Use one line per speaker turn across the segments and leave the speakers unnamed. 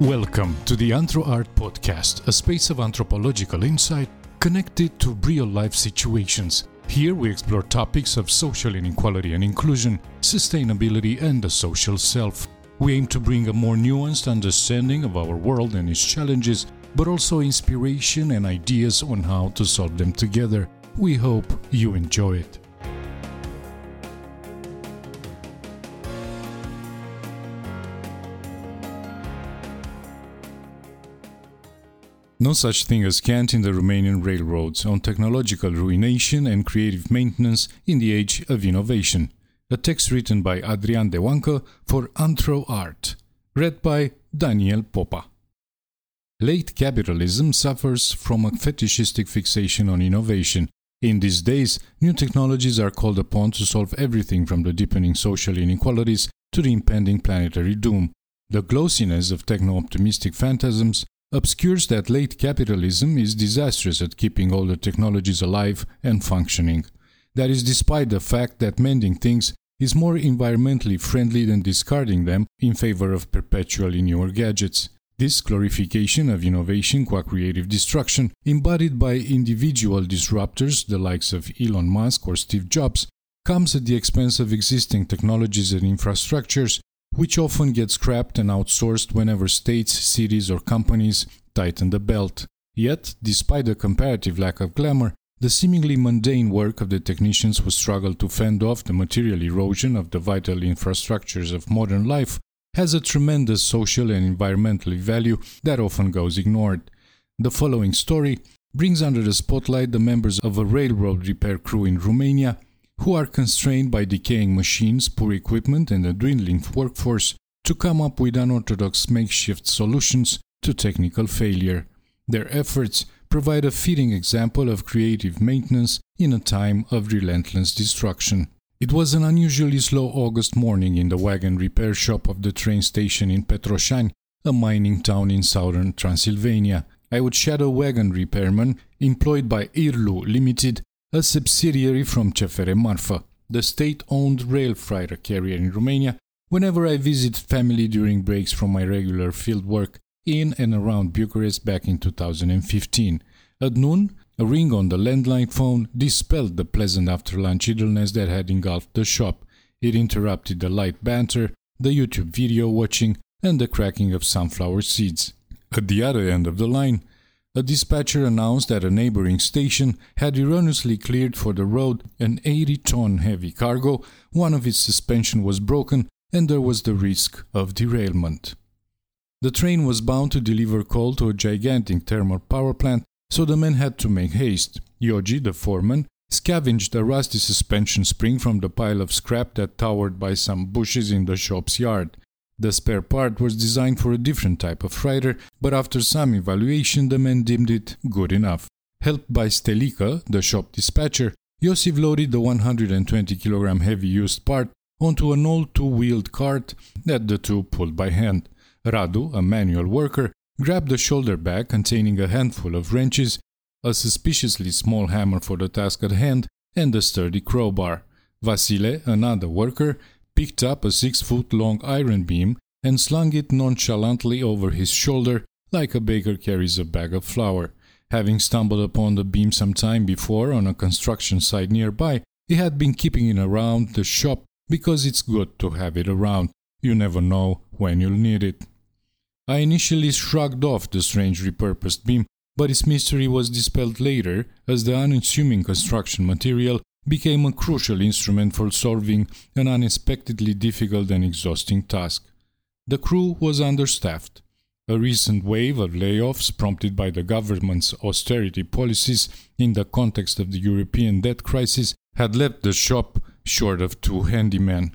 Welcome to the Anthro Art Podcast, a space of anthropological insight connected to real life situations. Here we explore topics of social inequality and inclusion, sustainability, and the social self. We aim to bring a more nuanced understanding of our world and its challenges, but also inspiration and ideas on how to solve them together. We hope you enjoy it. No such thing as cant in the Romanian railroads on technological ruination and creative maintenance in the age of innovation. A text written by Adrian Deoancă for Anthro Art. Read by Daniel Popa. Late capitalism suffers from a fetishistic fixation on innovation. In these days, new technologies are called upon to solve everything from the deepening social inequalities to the impending planetary doom. The glossiness of techno optimistic phantasms obscures that late capitalism is disastrous at keeping older technologies alive and functioning. That is despite the fact that mending things is more environmentally friendly than discarding them in favor of perpetually newer gadgets. This glorification of innovation qua creative destruction, embodied by individual disruptors, the likes of Elon Musk or Steve Jobs, comes at the expense of existing technologies and infrastructures which often get scrapped and outsourced whenever states, cities, or companies tighten the belt. Yet, despite the comparative lack of glamour, the seemingly mundane work of the technicians who struggle to fend off the material erosion of the vital infrastructures of modern life has a tremendous social and environmental value that often goes ignored. The following story brings under the spotlight the members of a railroad repair crew in Romania who are constrained by decaying machines, poor equipment, and a dwindling workforce to come up with unorthodox makeshift solutions to technical failure. Their efforts provide a fitting example of creative maintenance in a time of relentless destruction. It was an unusually slow August morning in the wagon repair shop of the train station in Petroșani, a mining town in southern Transylvania. I would shadow wagon repairman employed by Irlu Limited a subsidiary from CFR Marfa, the state-owned rail freighter carrier in Romania, whenever I visit family during breaks from my regular field work in and around Bucharest back in 2015. At noon, a ring on the landline phone dispelled the pleasant after-lunch idleness that had engulfed the shop. It interrupted the light banter, the YouTube video watching, and the cracking of sunflower seeds. At the other end of the line, a dispatcher announced that a neighboring station had erroneously cleared for the road an 80 ton heavy cargo, one of its suspension was broken, and there was the risk of derailment. The train was bound to deliver coal to a gigantic thermal power plant, so the men had to make haste. Ioji, the foreman, scavenged a rusty suspension spring from the pile of scrap that towered by some bushes in the shop's yard. The spare part was designed for a different type of rider, but after some evaluation, the men deemed it good enough. Helped by Stelica, the shop dispatcher, Iosif loaded the 120 kg heavy used part onto an old two wheeled cart that the two pulled by hand. Radu, a manual worker, grabbed a shoulder bag containing a handful of wrenches, a suspiciously small hammer for the task at hand, and a sturdy crowbar. Vasile, another worker, picked up a six foot long iron beam and slung it nonchalantly over his shoulder like a baker carries a bag of flour. Having stumbled upon the beam some time before on a construction site nearby, he had been keeping it around the shop because it's good to have it around. You never know when you'll need it. I initially shrugged off the strange repurposed beam, but its mystery was dispelled later as the unassuming construction material became a crucial instrument for solving an unexpectedly difficult and exhausting task. The crew was understaffed. A recent wave of layoffs prompted by the government's austerity policies in the context of the European debt crisis had left the shop short of two handymen.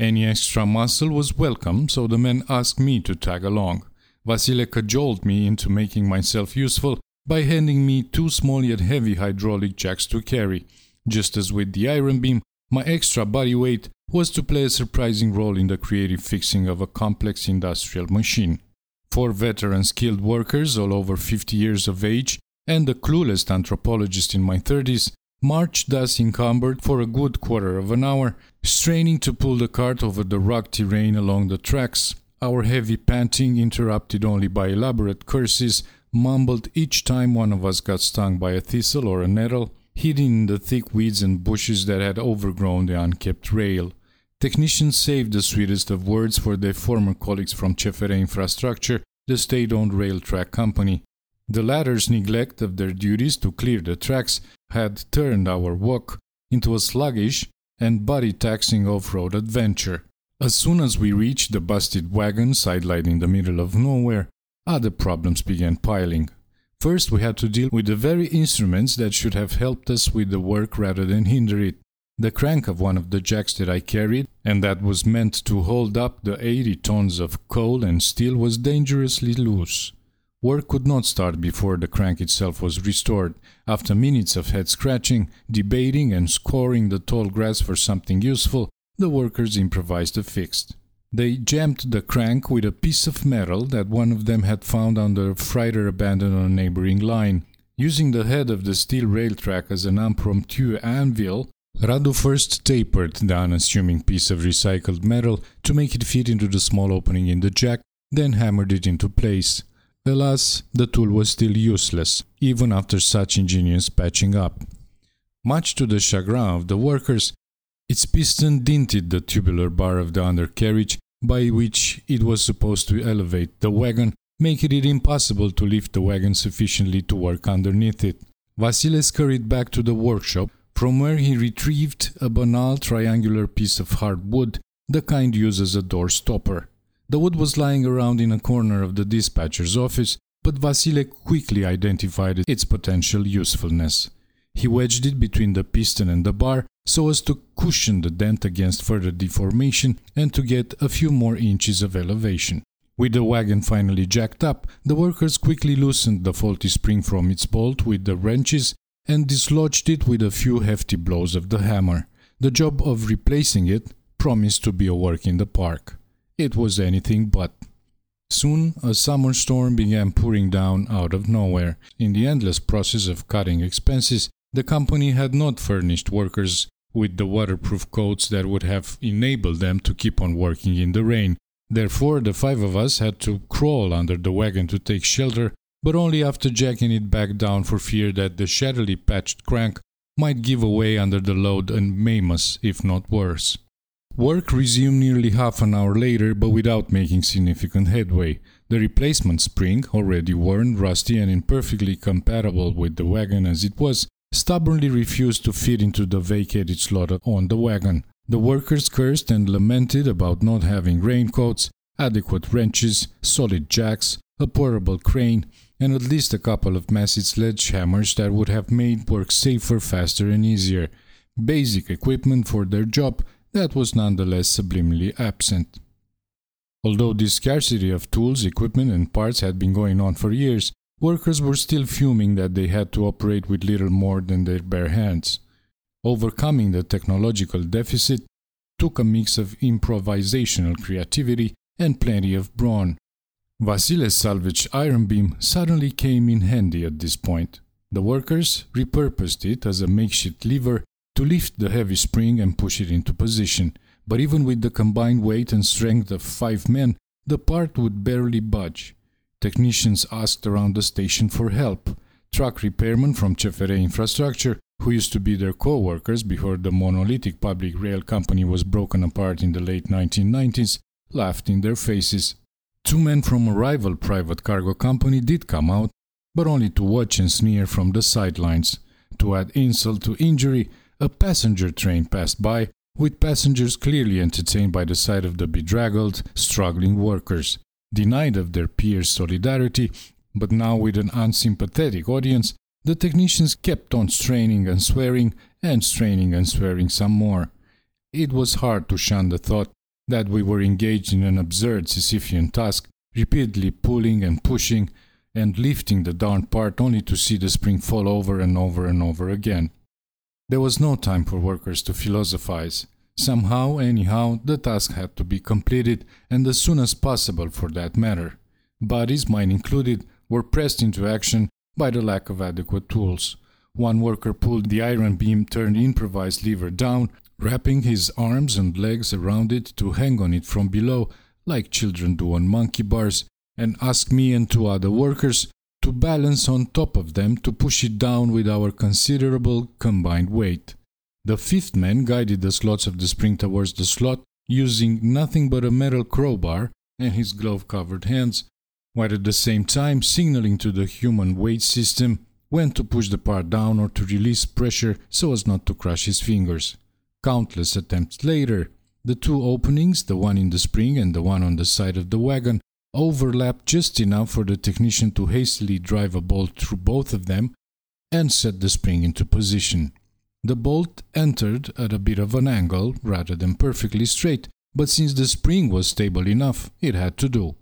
Any extra muscle was welcome, so the men asked me to tag along. Vasile cajoled me into making myself useful by handing me two small yet heavy hydraulic jacks to carry. Just as with the iron beam, my extra body weight was to play a surprising role in the creative fixing of a complex industrial machine. Four veteran skilled workers, all over 50 years of age, and a clueless anthropologist in my 30s, marched thus encumbered for a good quarter of an hour, straining to pull the cart over the rock terrain along the tracks, our heavy panting, interrupted only by elaborate curses, mumbled each time one of us got stung by a thistle or a nettle, hidden in the thick weeds and bushes that had overgrown the unkept rail. Technicians saved the sweetest of words for their former colleagues from CFR Infrastructure, the state owned rail track company. The latter's neglect of their duties to clear the tracks had turned our walk into a sluggish and body taxing off road adventure. As soon as we reached the busted wagon sidelight in the middle of nowhere, other problems began piling. First, we had to deal with the very instruments that should have helped us with the work rather than hinder it. The crank of one of the jacks that I carried, and that was meant to hold up the 80 tons of coal and steel, was dangerously loose. Work could not start before the crank itself was restored. After minutes of head scratching, debating, and scoring the tall grass for something useful, the workers improvised a fix. They jammed the crank with a piece of metal that one of them had found under a freighter abandoned on a neighboring line. Using the head of the steel rail track as an impromptu anvil, Radu first tapered the unassuming piece of recycled metal to make it fit into the small opening in the jack, then hammered it into place. Alas, the tool was still useless, even after such ingenious patching up. Much to the chagrin of the workers, its piston dinted the tubular bar of the undercarriage by which it was supposed to elevate the wagon, making it impossible to lift the wagon sufficiently to work underneath it. Vasile scurried back to the workshop, from where he retrieved a banal triangular piece of hard wood, the kind used as a door stopper. The wood was lying around in a corner of the dispatcher's office, but Vasile quickly identified its potential usefulness. He wedged it between the piston and the bar so as to cushion the dent against further deformation and to get a few more inches of elevation. With the wagon finally jacked up, the workers quickly loosened the faulty spring from its bolt with the wrenches and dislodged it with a few hefty blows of the hammer. The job of replacing it promised to be a work in the park. It was anything but. Soon a summer storm began pouring down out of nowhere. In the endless process of cutting expenses, the company had not furnished workers with the waterproof coats that would have enabled them to keep on working in the rain. Therefore, the five of us had to crawl under the wagon to take shelter, but only after jacking it back down for fear that the shattily patched crank might give away under the load and maim us, if not worse. Work resumed nearly half an hour later, but without making significant headway. The replacement spring, already worn, rusty, and imperfectly compatible with the wagon as it was, stubbornly refused to fit into the vacated slot on the wagon. The workers cursed and lamented about not having raincoats, adequate wrenches, solid jacks, a portable crane, and at least a couple of massive sledgehammers that would have made work safer, faster, and easier. Basic equipment for their job that was nonetheless sublimely absent. Although this scarcity of tools, equipment, and parts had been going on for years, Workers were still fuming that they had to operate with little more than their bare hands. Overcoming the technological deficit took a mix of improvisational creativity and plenty of brawn. Vasile's salvaged iron beam suddenly came in handy at this point. The workers repurposed it as a makeshift lever to lift the heavy spring and push it into position, but even with the combined weight and strength of five men, the part would barely budge. Technicians asked around the station for help. Truck repairmen from CFR Infrastructure, who used to be their co-workers before the monolithic public rail company was broken apart in the late 1990s, laughed in their faces. Two men from a rival private cargo company did come out, but only to watch and sneer from the sidelines. To add insult to injury, a passenger train passed by, with passengers clearly entertained by the sight of the bedraggled, struggling workers denied of their peers' solidarity, but now with an unsympathetic audience, the technicians kept on straining and swearing, and straining and swearing some more. It was hard to shun the thought that we were engaged in an absurd Sisyphean task, repeatedly pulling and pushing and lifting the darned part only to see the spring fall over and over and over again. There was no time for workers to philosophize. Somehow, anyhow, the task had to be completed, and as soon as possible for that matter. Bodies, mine included, were pressed into action by the lack of adequate tools. One worker pulled the iron beam turned improvised lever down, wrapping his arms and legs around it to hang on it from below, like children do on monkey bars, and asked me and two other workers to balance on top of them to push it down with our considerable combined weight. The fifth man guided the slots of the spring towards the slot using nothing but a metal crowbar and his glove covered hands, while at the same time signaling to the human weight system when to push the part down or to release pressure so as not to crush his fingers. Countless attempts later, the two openings, the one in the spring and the one on the side of the wagon, overlapped just enough for the technician to hastily drive a bolt through both of them and set the spring into position. The bolt entered at a bit of an angle rather than perfectly straight, but since the spring was stable enough, it had to do.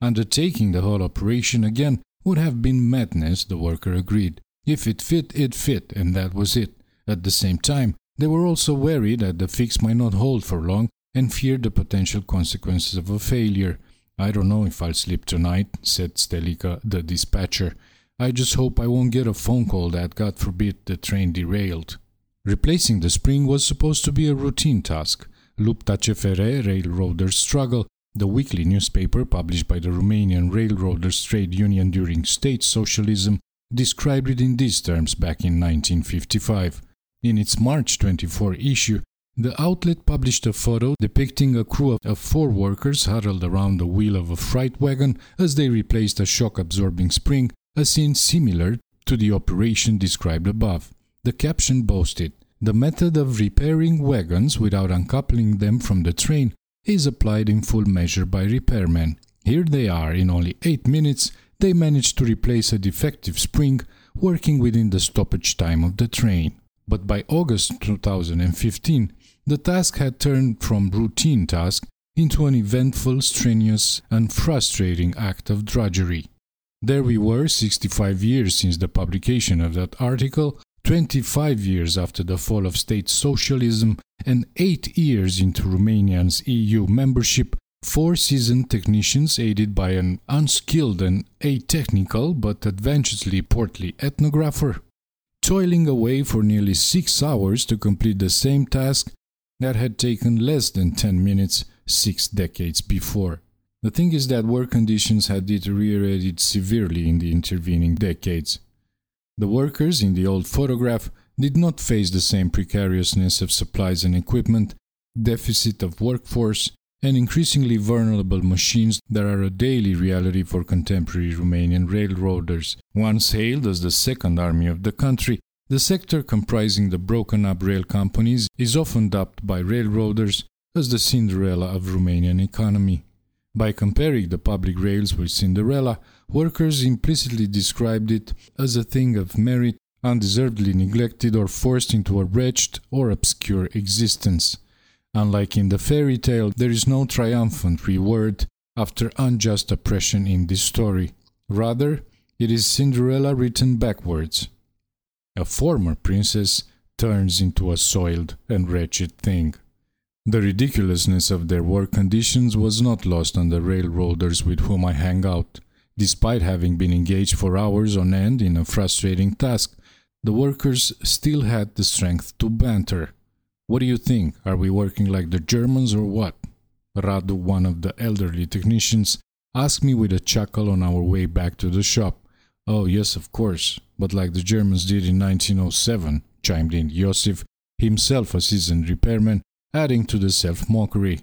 Undertaking the whole operation again would have been madness, the worker agreed. If it fit, it fit, and that was it. At the same time, they were also worried that the fix might not hold for long and feared the potential consequences of a failure. I don't know if I'll sleep tonight, said Stelica, the dispatcher. I just hope I won't get a phone call that, God forbid, the train derailed. Replacing the spring was supposed to be a routine task. Lupta CFR Railroaders Struggle, the weekly newspaper published by the Romanian Railroaders Trade Union during state socialism, described it in these terms back in 1955. In its March 24 issue, the outlet published a photo depicting a crew of four workers huddled around the wheel of a freight wagon as they replaced a shock absorbing spring, a scene similar to the operation described above. The caption boasted The method of repairing wagons without uncoupling them from the train is applied in full measure by repairmen. Here they are, in only 8 minutes, they managed to replace a defective spring working within the stoppage time of the train. But by August 2015, the task had turned from routine task into an eventful, strenuous, and frustrating act of drudgery. There we were, 65 years since the publication of that article, 25 years after the fall of state socialism, and 8 years into Romania's EU membership, four seasoned technicians aided by an unskilled and atechnical but adventurously portly ethnographer, toiling away for nearly six hours to complete the same task that had taken less than 10 minutes six decades before. The thing is that work conditions had deteriorated severely in the intervening decades. The workers in the old photograph did not face the same precariousness of supplies and equipment, deficit of workforce, and increasingly vulnerable machines that are a daily reality for contemporary Romanian railroaders. Once hailed as the second army of the country, the sector comprising the broken up rail companies is often dubbed by railroaders as the Cinderella of Romanian economy. By comparing the public rails with Cinderella, workers implicitly described it as a thing of merit, undeservedly neglected or forced into a wretched or obscure existence. Unlike in the fairy tale, there is no triumphant reward after unjust oppression in this story. Rather, it is Cinderella written backwards. A former princess turns into a soiled and wretched thing. The ridiculousness of their work conditions was not lost on the railroaders with whom I hang out. Despite having been engaged for hours on end in a frustrating task, the workers still had the strength to banter. What do you think? Are we working like the Germans or what? Radu, one of the elderly technicians, asked me with a chuckle on our way back to the shop. Oh, yes, of course, but like the Germans did in 1907, chimed in Iosif, himself a seasoned repairman, adding to the self mockery.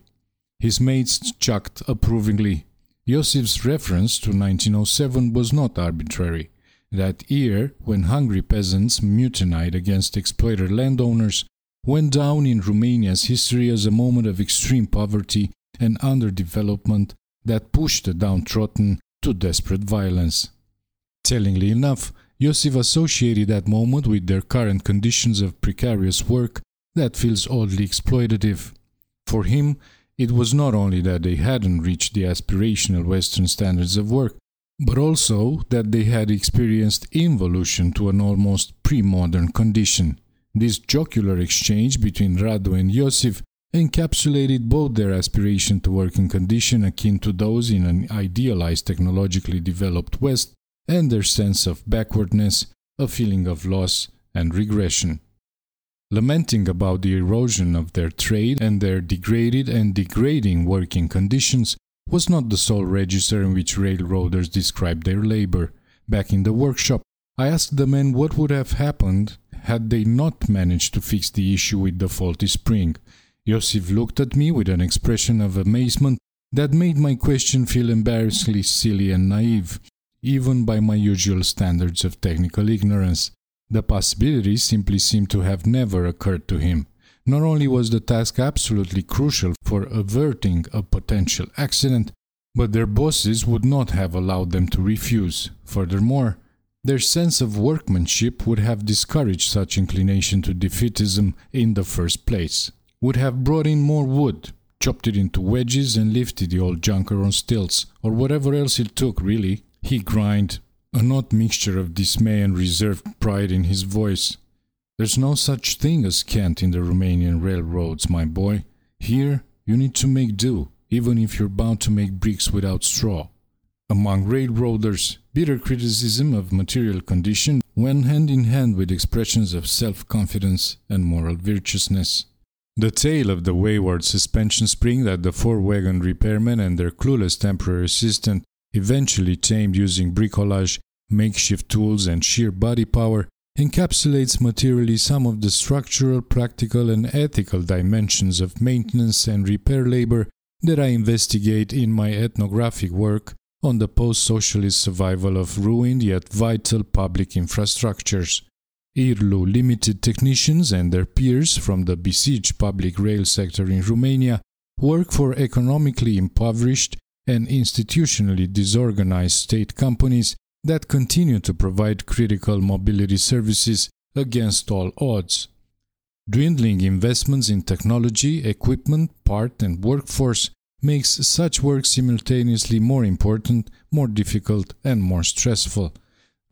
His mates chucked approvingly. Iosif's reference to 1907 was not arbitrary. That year, when hungry peasants mutinied against exploiter landowners, went down in Romania's history as a moment of extreme poverty and underdevelopment that pushed the downtrodden to desperate violence. Tellingly enough, Iosif associated that moment with their current conditions of precarious work that feels oddly exploitative. For him, it was not only that they hadn't reached the aspirational Western standards of work, but also that they had experienced involution to an almost pre modern condition. This jocular exchange between Radu and Iosif encapsulated both their aspiration to working condition akin to those in an idealized technologically developed West and their sense of backwardness, a feeling of loss and regression. Lamenting about the erosion of their trade and their degraded and degrading working conditions, was not the sole register in which railroaders described their labor. Back in the workshop, I asked the men what would have happened had they not managed to fix the issue with the faulty spring. Iosif looked at me with an expression of amazement that made my question feel embarrassingly silly and naive, even by my usual standards of technical ignorance. The possibility simply seemed to have never occurred to him. Not only was the task absolutely crucial for averting a potential accident, but their bosses would not have allowed them to refuse. Furthermore, their sense of workmanship would have discouraged such inclination to defeatism in the first place, would have brought in more wood, chopped it into wedges, and lifted the old junker on stilts, or whatever else it took, really. He grinned, an odd mixture of dismay and reserved pride in his voice. There's no such thing as cant in the Romanian railroads, my boy. Here, you need to make do, even if you're bound to make bricks without straw. Among railroaders, bitter criticism of material condition went hand in hand with expressions of self confidence and moral virtuousness. The tale of the wayward suspension spring that the four wagon repairmen and their clueless temporary assistant eventually tamed using bricolage, makeshift tools, and sheer body power encapsulates materially some of the structural, practical, and ethical dimensions of maintenance and repair labor that I investigate in my ethnographic work on the post socialist survival of ruined yet vital public infrastructures. IRLU limited technicians and their peers from the besieged public rail sector in Romania work for economically impoverished and institutionally disorganized state companies that continue to provide critical mobility services against all odds. Dwindling investments in technology, equipment, part, and workforce makes such work simultaneously more important, more difficult, and more stressful.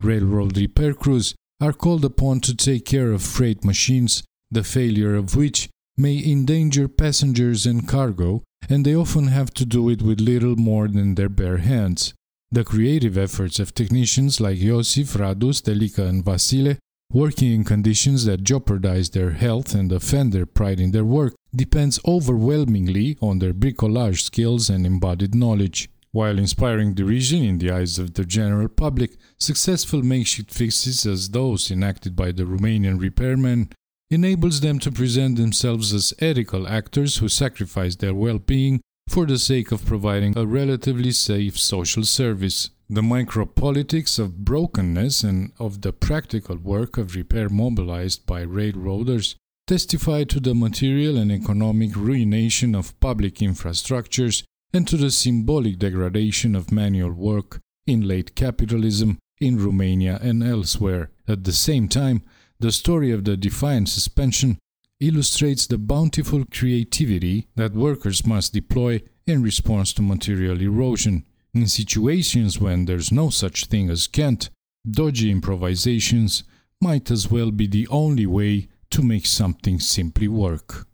Railroad repair crews are called upon to take care of freight machines, the failure of which may endanger passengers and cargo, and they often have to do it with little more than their bare hands. The creative efforts of technicians like Iosif, Radu, Stelica, and Vasile, working in conditions that jeopardize their health and offend their pride in their work, depends overwhelmingly on their bricolage skills and embodied knowledge. While inspiring derision in the eyes of the general public, successful makeshift fixes as those enacted by the Romanian repairmen enables them to present themselves as ethical actors who sacrifice their well-being for the sake of providing a relatively safe social service. The micropolitics of brokenness and of the practical work of repair mobilized by railroaders testify to the material and economic ruination of public infrastructures and to the symbolic degradation of manual work in late capitalism in Romania and elsewhere. At the same time, the story of the defiant suspension illustrates the bountiful creativity that workers must deploy in response to material erosion. In situations when there's no such thing as cant, dodgy improvisations might as well be the only way to make something simply work.